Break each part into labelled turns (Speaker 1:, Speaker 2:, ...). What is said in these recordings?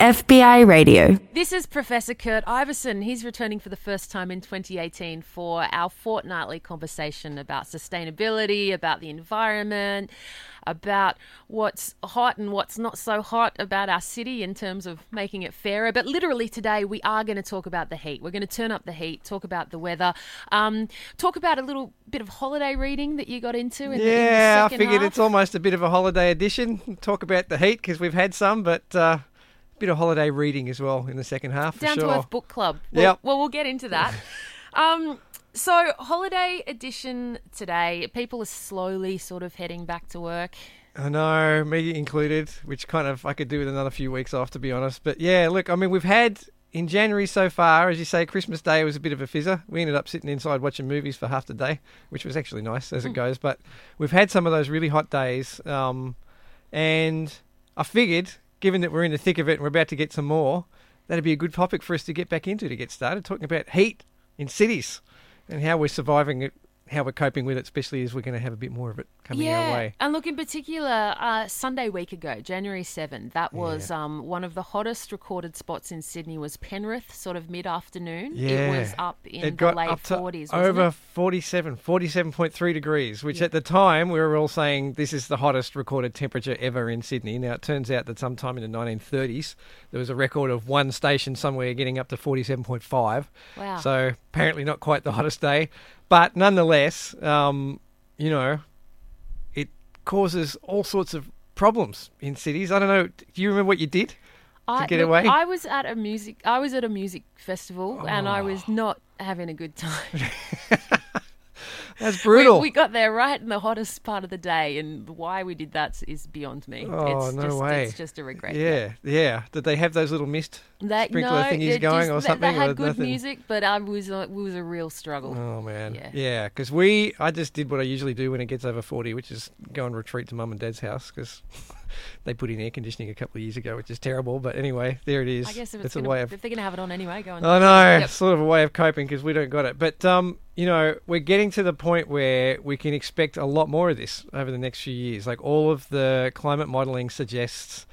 Speaker 1: FBI Radio.
Speaker 2: This is Professor Kurt Iveson. He's returning for the first time in 2018 for our fortnightly conversation about sustainability, about the environment, about what's hot and what's not so hot about our city in terms of making it fairer. But literally today, we are going to talk about the heat. We're going to turn up the heat, talk about the weather, um, talk about a little bit of holiday reading that you got into. In the, in the
Speaker 3: Yeah, I figured
Speaker 2: half.
Speaker 3: it's almost a bit of a holiday edition. Talk about the heat because we've had some, but uh, a bit of holiday reading as well in the second half for
Speaker 2: Down
Speaker 3: sure.
Speaker 2: to Earth Book Club. Well,
Speaker 3: Yep.
Speaker 2: well, we'll get into that. um, so, holiday edition today. People are slowly sort of heading back to work.
Speaker 3: I know, me included, which kind of I could do with another few weeks off, to be honest. But yeah, look, I mean, we've had in January so far, as you say, Christmas Day was a bit of a fizzer. We ended up sitting inside watching movies for half the day, which was actually nice as it goes. But we've had some of those really hot days, um, and I figured, given that we're in the thick of it and we're about to get some more, that'd be a good topic for us to get back into to get started, talking about heat in cities and how we're surviving it, how we're coping with it, especially as we're going to have a bit more of it coming our way.
Speaker 2: And look, in particular, uh, Sunday week ago, January 7th, that was um, one of the hottest recorded spots in Sydney was Penrith, sort of mid-afternoon. Yeah. It was up in
Speaker 3: It
Speaker 2: the late
Speaker 3: up to
Speaker 2: 40s, wasn't
Speaker 3: over
Speaker 2: it?
Speaker 3: 47, 47.3 degrees, which at the time we were all saying this is the hottest recorded temperature ever in Sydney. Now it turns out that sometime in the 1930s there was a record of one station somewhere getting up to 47.5.
Speaker 2: Wow.
Speaker 3: So apparently not quite the hottest day, but nonetheless, um, you know, it causes all sorts of problems in cities. I don't know. Do you remember what you did?
Speaker 2: I,
Speaker 3: get
Speaker 2: look,
Speaker 3: away?
Speaker 2: I was at a music. I was at a music festival, and I
Speaker 3: Oh.
Speaker 2: was not having a good time.
Speaker 3: That's brutal.
Speaker 2: We, got there right in the hottest part of the day, and why we did that is beyond me.
Speaker 3: Oh,
Speaker 2: it's
Speaker 3: no
Speaker 2: just,
Speaker 3: way.
Speaker 2: It's just a regret.
Speaker 3: yeah, yeah. Did they have those little mist
Speaker 2: They,
Speaker 3: sprinkler
Speaker 2: no,
Speaker 3: thingies going
Speaker 2: just-
Speaker 3: or something?
Speaker 2: They had good
Speaker 3: nothing?
Speaker 2: music, but I was a, it was a real struggle.
Speaker 3: Oh man,
Speaker 2: Yeah.
Speaker 3: yeah, because we, I just did what I usually do when it gets over forty, which is go and retreat to mum and dad's house because they put in air conditioning a couple of years ago, which is terrible. But anyway, there it is.
Speaker 2: I guess if
Speaker 3: it's
Speaker 2: it's
Speaker 3: a way of.
Speaker 2: if they're going to have it on anyway, go on.
Speaker 3: I know,
Speaker 2: Yep.
Speaker 3: sort of a way of coping because we don't got it. But um, you know, we're getting to the point where we can expect a lot more of this over the next few years. Like all of the climate modelling suggests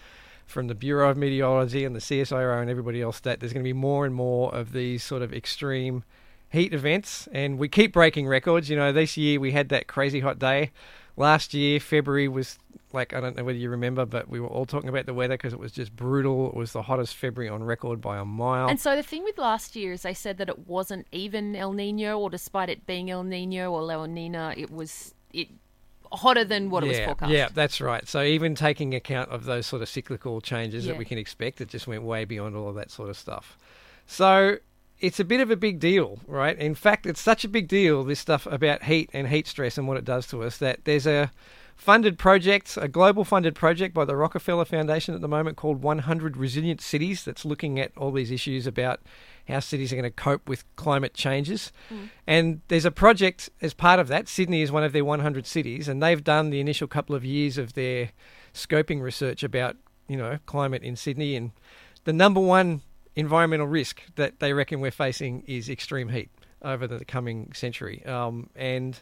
Speaker 3: from the Bureau of Meteorology and the CSIRO and everybody else that there's going to be more and more of these sort of extreme heat events, and we keep breaking records. You know, this year we had that crazy hot day. Last year, February was like I don't know whether you remember, but we were all talking about the weather because it was just brutal. It was the hottest February on record by a mile.
Speaker 2: And so the thing with last year is they said that it wasn't even El Nino, or despite it being El Nino or La Nina, it was it hotter than what it was
Speaker 3: yeah,
Speaker 2: forecast.
Speaker 3: Yeah, that's right. So even taking account of those sort of cyclical changes
Speaker 2: Yeah.
Speaker 3: that we can expect, it just went way beyond all of that sort of stuff. So it's a bit of a big deal, right? In fact, it's such a big deal, this stuff about heat and heat stress and what it does to us, that there's a funded project, a global funded project by the Rockefeller Foundation at the moment called 100 Resilient Cities that's looking at all these issues about how cities are going to cope with climate changes. And there's a project as part of that. Sydney is one of their 100 cities, and they've done the initial couple of years of their scoping research about, you know, climate in Sydney. And the number one environmental risk that they reckon we're facing is extreme heat over the coming century. Um, and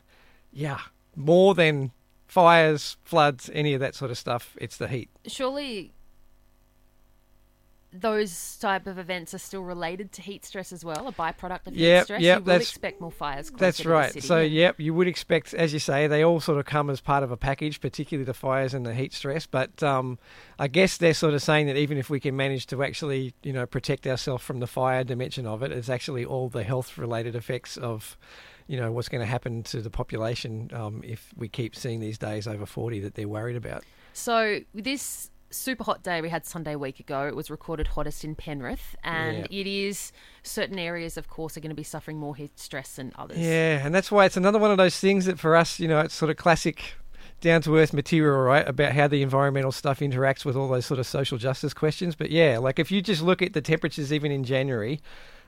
Speaker 3: yeah, more than fires, floods, any of that sort of stuff, it's the heat.
Speaker 2: Surely those type of events are still related to heat stress as well, a byproduct of
Speaker 3: Yep,
Speaker 2: heat stress.
Speaker 3: yep,
Speaker 2: you will
Speaker 3: that's-
Speaker 2: expect more fires.
Speaker 3: That's right.
Speaker 2: city,
Speaker 3: so,
Speaker 2: yeah.
Speaker 3: yep, you would expect, as you say, they all sort of come as part of a package, particularly the fires and the heat stress. But um, I guess they're sort of saying that even if we can manage to actually, you know, protect ourselves from the fire dimension of it, it's actually all the health-related effects of, you know, what's going to happen to the population um, if we keep seeing these days over 40 that they're worried about.
Speaker 2: So this super hot day we had Sunday week ago, it was recorded hottest in Penrith, and
Speaker 3: Yeah.
Speaker 2: it is certain areas, of course, are going to be suffering more heat stress than others.
Speaker 3: Yeah, and that's why it's another one of those things that for us, you know, it's sort of classic down to earth material, right? About how the environmental stuff interacts with all those sort of social justice questions. But yeah, like if you just look at the temperatures even in January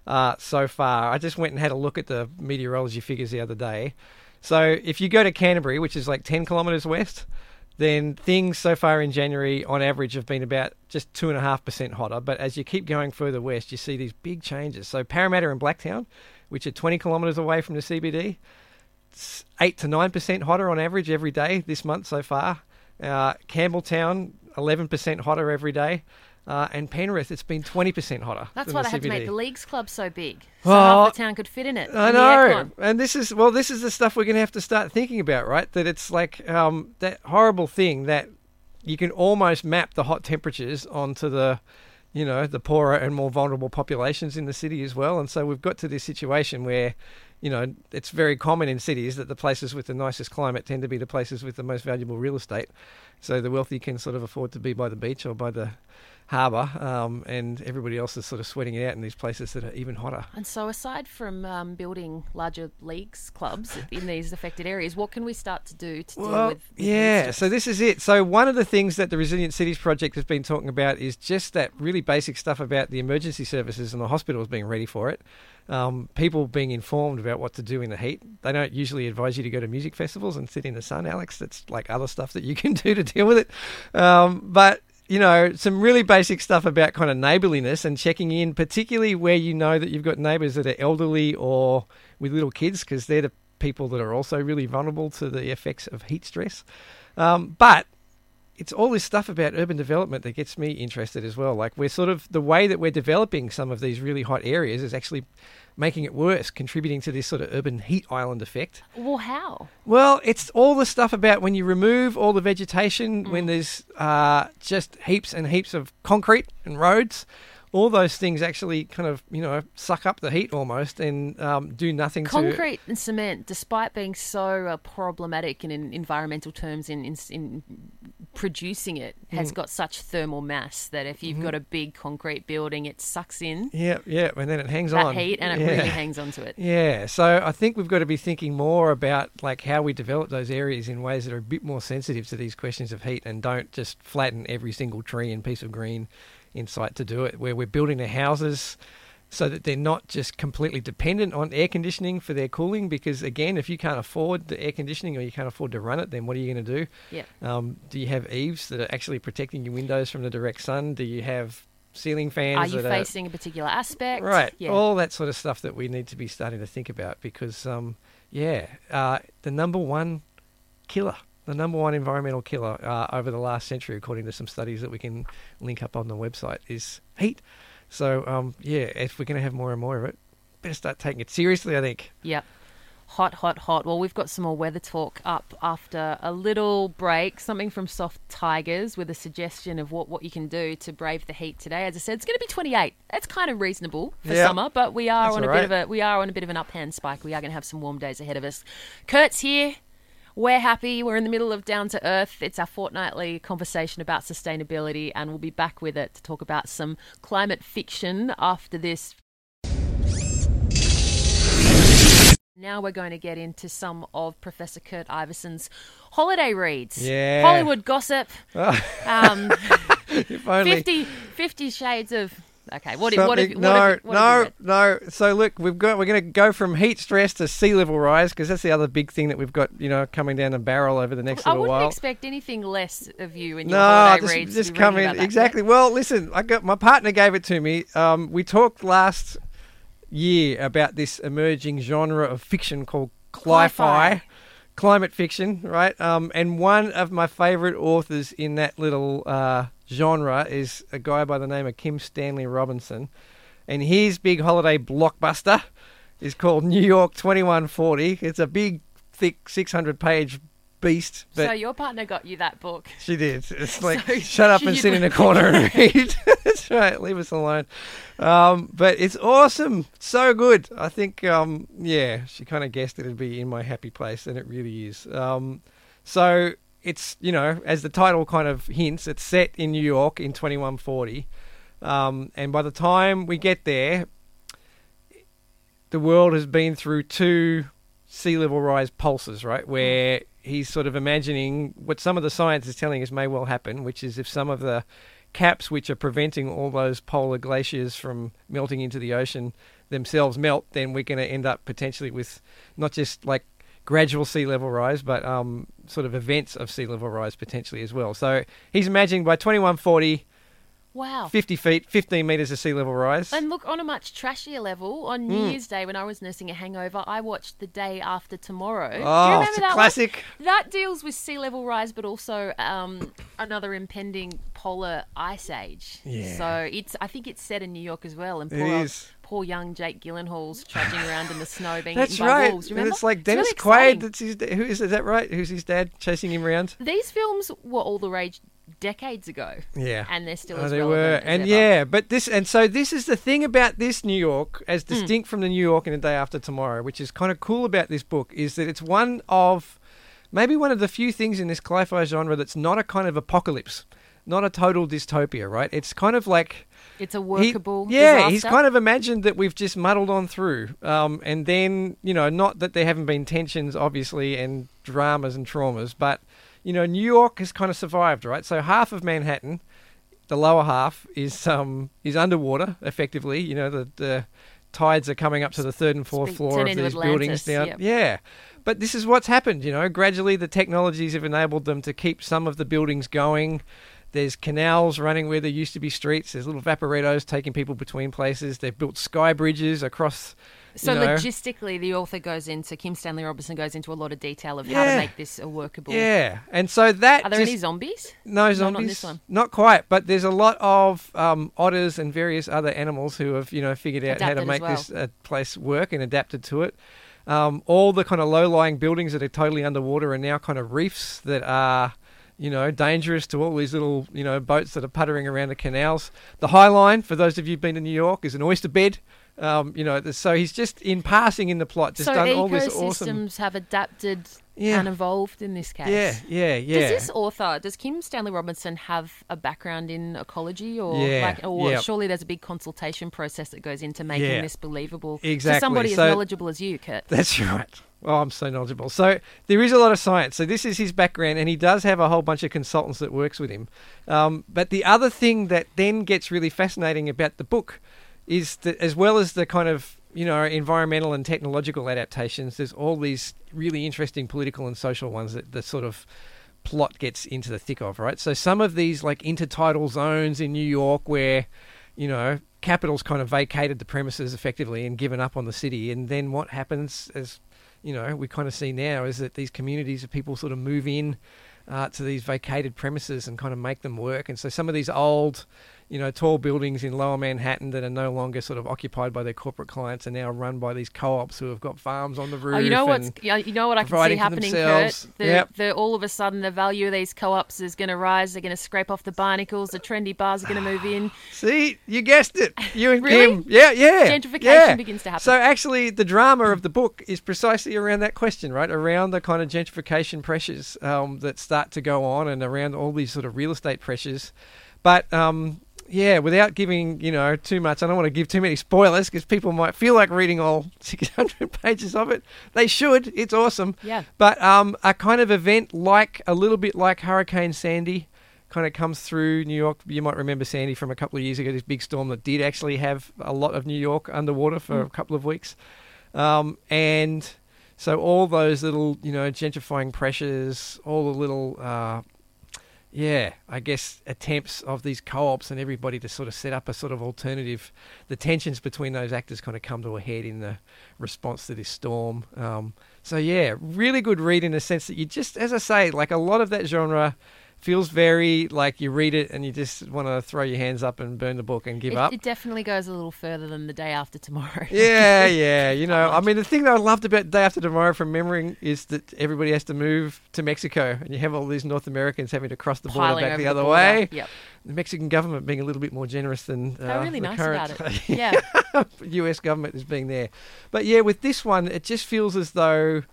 Speaker 3: uh, so far, I just went and had a look at the meteorology figures the other day. So if you go to Canterbury, which is like 10 kilometres west, then things so far in January on average have been about just 2.5% hotter. But as you keep going further west, you see these big changes. So Parramatta and Blacktown, which are 20 kilometres away from the CBD, it's 8 to 9% hotter on average every day this month so far. Uh, Campbelltown, 11% hotter every day. Uh, and Penrith, it's been 20% hotter.
Speaker 2: That's why
Speaker 3: the
Speaker 2: they had to make the leagues club so big, so
Speaker 3: Well,
Speaker 2: half the town could fit in it.
Speaker 3: I
Speaker 2: in
Speaker 3: know, and this is well, this is the stuff we're going to have to start thinking about, right? That it's like um, that horrible thing that you can almost map the hot temperatures onto the, you know, the poorer and more vulnerable populations in the city as well, and so we've got to this situation where, you know, it's very common in cities that the places with the nicest climate tend to be the places with the most valuable real estate, so the wealthy can sort of afford to be by the beach or by the harbour, um, and everybody else is sort of sweating it out in these places that are even hotter.
Speaker 2: And so, aside from um, building larger leagues clubs in these affected areas, what can we start to do to deal
Speaker 3: Well,
Speaker 2: with? with
Speaker 3: yeah. So this is it. So one of the things that the Resilient Cities Project has been talking about is just that really basic stuff about the emergency services and the hospitals being ready for it. Um, people being informed about what to do in the heat. They don't usually advise you to go to music festivals and sit in the sun, Alex. That's like other stuff that you can do to deal with it. Um, but you know, some really basic stuff about kind of neighbourliness and checking in, particularly where you know that you've got neighbours that are elderly or with little kids, because they're the people that are also really vulnerable to the effects of heat stress. Um, but it's all this stuff about urban development that gets me interested as well. Like we're sort of the way that we're developing some of these really hot areas is actually making it worse, contributing to this sort of urban heat island effect.
Speaker 2: Well, how?
Speaker 3: Well, it's all the stuff about when you remove all the vegetation, when
Speaker 2: Mm.
Speaker 3: there's uh, just heaps and heaps of concrete and roads. All those things actually kind of, you know, suck up the heat almost and um, do nothing to.
Speaker 2: Concrete and cement, despite being so uh, problematic in, in environmental terms in, in, in producing it,
Speaker 3: Mm.
Speaker 2: has got such thermal mass that if
Speaker 3: Mm-hmm.
Speaker 2: you've got a big concrete building, it sucks in
Speaker 3: Yeah, yeah, and then it hangs
Speaker 2: that
Speaker 3: on.
Speaker 2: heat and it
Speaker 3: Yeah.
Speaker 2: really hangs onto it.
Speaker 3: Yeah, so I think we've got to be thinking more about like how we develop those areas in ways that are a bit more sensitive to these questions of heat and don't just flatten every single tree and piece of green in sight to do it. Where we're building the houses so that they're not just completely dependent on air conditioning for their cooling. Because again, if you can't afford the air conditioning or you can't afford to run it, then what are you going to do?
Speaker 2: Yeah.
Speaker 3: Um, do you have eaves that are actually protecting your windows from the direct sun? Do you have ceiling fans?
Speaker 2: Are you facing a particular aspect?
Speaker 3: Right.
Speaker 2: Yeah.
Speaker 3: All that sort of stuff that we need to be starting to think about because, um, yeah, uh, the number one killer, the number one environmental killer uh, over the last century, according to some studies that we can link up on the website, is heat. So, um, yeah, if we're going to have more and more of it, better start taking it seriously, I think.
Speaker 2: Yep. Hot, hot, hot. Well, we've got some more weather talk up after a little break. Something from Soft Tigers with a suggestion of what, what you can do to brave the heat today. As I said, it's going to be 28. That's kind of reasonable for summer, but we are
Speaker 3: That's
Speaker 2: on a
Speaker 3: all
Speaker 2: bit of a we are on a bit of an uphand spike. We are going to have some warm days ahead of us. Kurt's here. We're happy. We're in the middle of Down to Earth. It's our fortnightly conversation about sustainability, and we'll be back with it to talk about some climate fiction after this Now we're going to get into some of Professor Kurt Iveson's holiday reads.
Speaker 3: Yeah.
Speaker 2: Hollywood gossip. Um,
Speaker 3: if only.
Speaker 2: 50, 50 shades of. Okay, what, what, what,
Speaker 3: no,
Speaker 2: what
Speaker 3: no, no. So look, we've got we're going to go from heat stress to sea level rise because that's the other big thing that we've got, you know, coming down the barrel over the next
Speaker 2: I
Speaker 3: little
Speaker 2: wouldn't
Speaker 3: while.
Speaker 2: expect anything less of you in your
Speaker 3: No,
Speaker 2: holiday
Speaker 3: just,
Speaker 2: reads.
Speaker 3: just
Speaker 2: be
Speaker 3: come in
Speaker 2: about that.
Speaker 3: exactly. Well, listen, I got my partner gave it to me. Um, we talked last year about this emerging genre of fiction called
Speaker 2: Cli-fi.
Speaker 3: Climate fiction, right? Um, and one of my favourite authors in that little uh, genre is a guy by the name of Kim Stanley Robinson, and his big holiday blockbuster is called New York Twenty One Forty. It's a big, thick, six hundred page beast.
Speaker 2: So your partner got you that book.
Speaker 3: she did. It's like
Speaker 2: So
Speaker 3: shut up and sit in a corner and read. That's right. Leave us alone. Um, but it's awesome. So good. I think. Um, yeah, she kind of guessed it'd be in my happy place, and it really is. Um, so it's you know, as the title kind of hints, it's set in New York in 2140. Um, and by the time we get there, the world has been through two sea level rise pulses, right? Where he's sort of imagining what some of the science is telling us may well happen, which is if some of the caps which are preventing all those polar glaciers from melting into the ocean themselves melt, then we're going to end up potentially with not just like gradual sea level rise, but um, sort of events of sea level rise potentially as well. So he's imagining by 2140
Speaker 2: Wow.
Speaker 3: 50 feet, 15 meters of sea level rise.
Speaker 2: And look, on a much trashier level, on New Year's Day when I was nursing a hangover, I watched The Day After Tomorrow. Do you
Speaker 3: oh,
Speaker 2: remember
Speaker 3: it's a
Speaker 2: that one?
Speaker 3: classic.
Speaker 2: That deals with sea level rise, but also um, another impending polar ice age.
Speaker 3: Yeah.
Speaker 2: So it's, I think it's set in New York as well. And poor,
Speaker 3: is.
Speaker 2: poor young Jake Gyllenhaal's trudging around in the snow, being
Speaker 3: That's
Speaker 2: eaten by
Speaker 3: right.
Speaker 2: wolves.
Speaker 3: And
Speaker 2: Remember?
Speaker 3: it's like Dennis
Speaker 2: really
Speaker 3: Quaid. That's his. Who is, is that right? Who's his dad chasing him around?
Speaker 2: These films were all the rage decades ago,
Speaker 3: Yeah.
Speaker 2: and they're still
Speaker 3: Oh,
Speaker 2: as
Speaker 3: they were, and
Speaker 2: ever.
Speaker 3: yeah, but this, and so this is the thing about this New York, as
Speaker 2: Hmm.
Speaker 3: distinct from the New York in a day after tomorrow, which is kind of cool about this book, is that it's one of, maybe one of the few things in this sci-fi genre that's not a kind of apocalypse, not a total dystopia, right? It's kind of like
Speaker 2: It's a
Speaker 3: he-
Speaker 2: workable.
Speaker 3: yeah, he's kind of imagined that we've just muddled on through, um, and then you know, not that there haven't been tensions, obviously, and dramas and traumas, but you know, New York has kind of survived, right? So half of Manhattan, the lower half, is um is underwater, effectively. You know, the the tides are coming up to the third and fourth
Speaker 2: Speak-
Speaker 3: floor of these buildings
Speaker 2: Atlantis,
Speaker 3: down.
Speaker 2: yep.
Speaker 3: Yeah. But this is what's happened, you know. Gradually, the technologies have enabled them to keep some of the buildings going. There's canals running where there used to be streets. There's little vaporettos taking people between places. They've built sky bridges across.
Speaker 2: So
Speaker 3: you know,
Speaker 2: logistically, the author goes into Kim Stanley Robinson goes into a lot of detail of how to make this a workable.
Speaker 3: Yeah, and so that
Speaker 2: Are there
Speaker 3: just,
Speaker 2: any zombies?
Speaker 3: no
Speaker 2: not on
Speaker 3: zombies?
Speaker 2: this one.
Speaker 3: Not quite, but there's a lot of um, otters and various other animals who have you know figured out how to make
Speaker 2: well.
Speaker 3: this uh, place work and adapted to it. Um, all the kind of low-lying buildings that are totally underwater are now kind of reefs that are, you know, dangerous to all these little, you know, boats that are puttering around the canals. The High Line, for those of you who've been to New York, is an oyster bed. Um, you know, so he's just in passing in the plot, just
Speaker 2: so
Speaker 3: done all this
Speaker 2: ecosystems
Speaker 3: awesome.
Speaker 2: have adapted
Speaker 3: Yeah.
Speaker 2: and evolved in this case.
Speaker 3: Yeah, yeah, yeah.
Speaker 2: Does this author, does Kim Stanley Robinson have a background in ecology, or
Speaker 3: Yeah,
Speaker 2: like, or
Speaker 3: yeah.
Speaker 2: surely there's a big consultation process that goes into making
Speaker 3: Yeah.
Speaker 2: this believable
Speaker 3: Exactly.
Speaker 2: to somebody
Speaker 3: So-
Speaker 2: as knowledgeable as you, Kurt?
Speaker 3: That's right. Oh, I'm so knowledgeable. So there is a lot of science. So this is his background, and he does have a whole bunch of consultants that works with him. Um, but the other thing that then gets really fascinating about the book is that, as well as the kind of you know environmental and technological adaptations, there's all these really interesting political and social ones that the sort of plot gets into the thick of. Right. So some of these like intertidal zones in New York where you know, capital's kind of vacated the premises effectively and given up on the city. And then what happens, as you know, we kind of see now, is that these communities of people sort of move in uh, to these vacated premises and kind of make them work. And so some of these old, you know, tall buildings in lower Manhattan that are no longer sort of occupied by their corporate clients are now run by these co-ops who have got farms on the roof.
Speaker 2: Oh, you know what's you know what I can see happening,
Speaker 3: themselves.
Speaker 2: Kurt. The,
Speaker 3: Yep.
Speaker 2: the all of a sudden the value of these co-ops is going to rise. They're going to scrape off the barnacles. The trendy bars are going to move in.
Speaker 3: See, you guessed it. You and
Speaker 2: Really?
Speaker 3: Kim. Yeah, yeah.
Speaker 2: Gentrification
Speaker 3: yeah.
Speaker 2: begins to happen.
Speaker 3: So actually, the drama of the book is precisely around that question, right? Around the kind of gentrification pressures um, that start to go on, and around all these sort of real estate pressures. But um, yeah, without giving you know too much, I don't want to give too many spoilers because people might feel like reading all 600 pages of it. They should. It's awesome.
Speaker 2: Yeah.
Speaker 3: But um, a kind of event like a little bit like Hurricane Sandy kind of comes through New York. You might remember Sandy from a couple of years ago, this big storm that did actually have a lot of New York underwater for a couple of weeks. Um, and so all those little, you know, gentrifying pressures, all the little, uh, yeah, I guess attempts of these co-ops and everybody to sort of set up a sort of alternative. The tensions between those actors kind of come to a head in the response to this storm. Um, so yeah, really good read in the sense that you just, as I say, like a lot of that genre feels very like you read it and you just want to throw your hands up and burn the book and give
Speaker 2: It,
Speaker 3: up.
Speaker 2: it definitely goes a little further than the day after tomorrow.
Speaker 3: Yeah, yeah. You know, I mean, the thing that I loved about Day After Tomorrow from memory is that everybody has to move to Mexico, and you have all these North Americans having to cross the border
Speaker 2: Piling
Speaker 3: back the other
Speaker 2: border.
Speaker 3: way.
Speaker 2: Yep.
Speaker 3: The Mexican government being a little bit more generous than uh,
Speaker 2: They're really
Speaker 3: the
Speaker 2: nice
Speaker 3: current
Speaker 2: about it. Yeah.
Speaker 3: U.S. government is being there. But yeah, with this one, it just feels as though.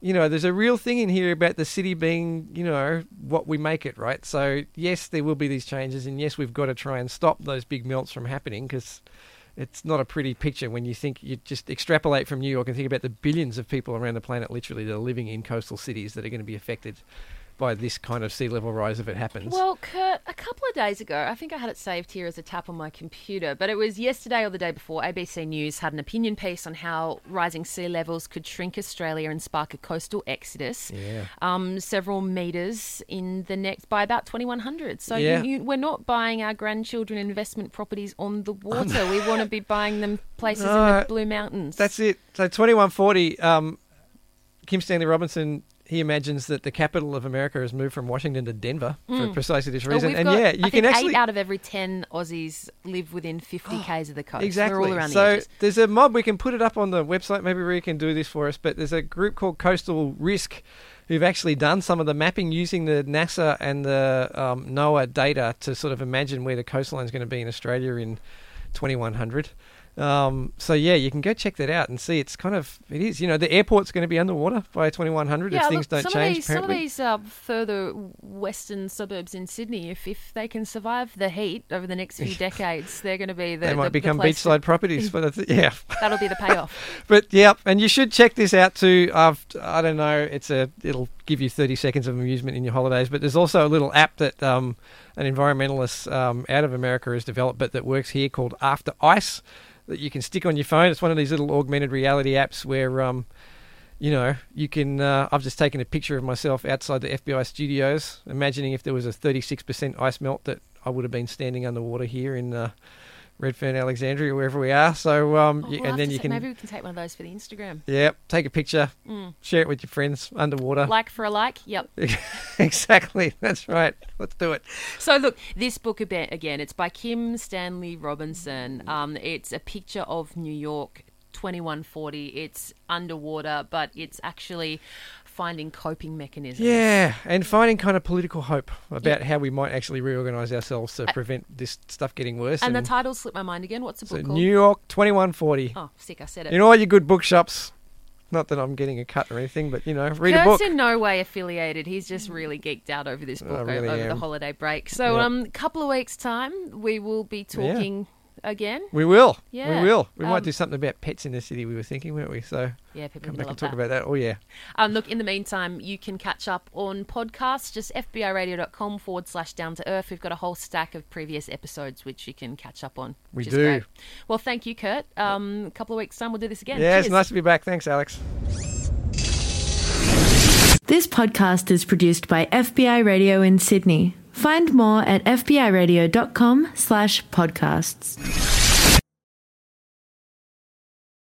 Speaker 3: You know, there's a real thing in here about the city being, you know, what we make it, right? So, yes, there will be these changes, and yes, we've got to try and stop those big melts from happening because it's not a pretty picture when you think you just extrapolate from New York and think about the billions of people around the planet literally that are living in coastal cities that are going to be affected by this kind of sea level rise if it happens.
Speaker 2: Well, Kurt, a couple of days ago, I think I had it saved here as a tap on my computer, but it was yesterday or the day before, ABC News had an opinion piece on how rising sea levels could shrink Australia and spark a coastal exodus.
Speaker 3: Yeah.
Speaker 2: Um, several metres in the next by about 2100. So
Speaker 3: Yeah.
Speaker 2: you, you, we're not buying our grandchildren investment properties on the water. we want to be buying them places in the Blue Mountains.
Speaker 3: That's it. So 2140, um, Kim Stanley Robinson, he imagines that the capital of America has moved from Washington to Denver for precisely this reason.
Speaker 2: Mm. we've
Speaker 3: and
Speaker 2: got,
Speaker 3: yeah,
Speaker 2: I
Speaker 3: you
Speaker 2: think
Speaker 3: can actually.
Speaker 2: eight out of every ten Aussies live within 50 k's of the coast.
Speaker 3: Exactly.
Speaker 2: We're all around
Speaker 3: so
Speaker 2: edges.
Speaker 3: there's a mob. We can put it up on the website. Maybe Rhea can do this for us. But there's a group called Coastal Risk who've actually done some of the mapping using the NASA and the um, NOAA data to sort of imagine where the coastline is going to be in Australia in 2100. Um, so yeah, you can go check that out and see. It's kind of it is. You know, the airport's going to be underwater by 2100 if things
Speaker 2: look,
Speaker 3: don't
Speaker 2: some
Speaker 3: change.
Speaker 2: Of these, some of these uh, further western suburbs in Sydney, if, if they can survive the heat over the next few decades, they're going to be the.
Speaker 3: they might
Speaker 2: the, the
Speaker 3: become
Speaker 2: to-
Speaker 3: beachside properties, but it's, yeah.
Speaker 2: That'll be the payoff.
Speaker 3: But yeah, and you should check this out too. I've, I don't know, it's a it'll give you 30 seconds of amusement in your holidays. But there's also a little app that um, an environmentalist um, out of America has developed, but that works here called After Ice that you can stick on your phone. It's one of these little augmented reality apps where um, you know, you can. Uh, I've just taken a picture of myself outside the FBI studios, imagining if there was a 36% ice melt that I would have been standing underwater here in uh, Redfern, Alexandria, wherever we are. So, um,
Speaker 2: Oh, we'll have
Speaker 3: and then you can,
Speaker 2: maybe we can take one of those for the Instagram.
Speaker 3: yeah, take a picture,
Speaker 2: Mm.
Speaker 3: share it with your friends underwater.
Speaker 2: Like for a like, yep.
Speaker 3: exactly, that's right. Let's do it.
Speaker 2: So look, this book again, it's by Kim Stanley Robinson. Um, it's a picture of New York, 2140. It's underwater, but it's actually finding coping mechanisms.
Speaker 3: Yeah, and finding kind of political hope about how we might actually reorganise ourselves to prevent this stuff getting worse.
Speaker 2: And the title slipped my mind again. What's the
Speaker 3: so
Speaker 2: book called?
Speaker 3: New York 2140.
Speaker 2: oh, sick! I said it.
Speaker 3: In all your good bookshops. Not that I'm getting a cut or anything, but you know, read a book.
Speaker 2: in no way affiliated. He's just really geeked out over this book
Speaker 3: really
Speaker 2: over the holiday break. So,
Speaker 3: Yep.
Speaker 2: um, a couple of weeks time, we will be talking again.
Speaker 3: We will.
Speaker 2: Yeah,
Speaker 3: We will. We
Speaker 2: um,
Speaker 3: might do something about pets in the city, we were thinking, weren't we? So
Speaker 2: Yeah, people
Speaker 3: come back and talk
Speaker 2: that.
Speaker 3: about that. Oh, yeah.
Speaker 2: Um, look, in the meantime, you can catch up on podcasts, just fbiradio.com forward slash down to earth. We've got a whole stack of previous episodes which you can catch up on.
Speaker 3: We
Speaker 2: which is
Speaker 3: do.
Speaker 2: great. Well, thank you, Kurt. Um, a couple of weeks' time, we'll do this again.
Speaker 3: Yeah, it's nice to be back. Thanks, Alex.
Speaker 1: This podcast is produced by FBI Radio in Sydney. Find more at fbiradio.com slash podcasts.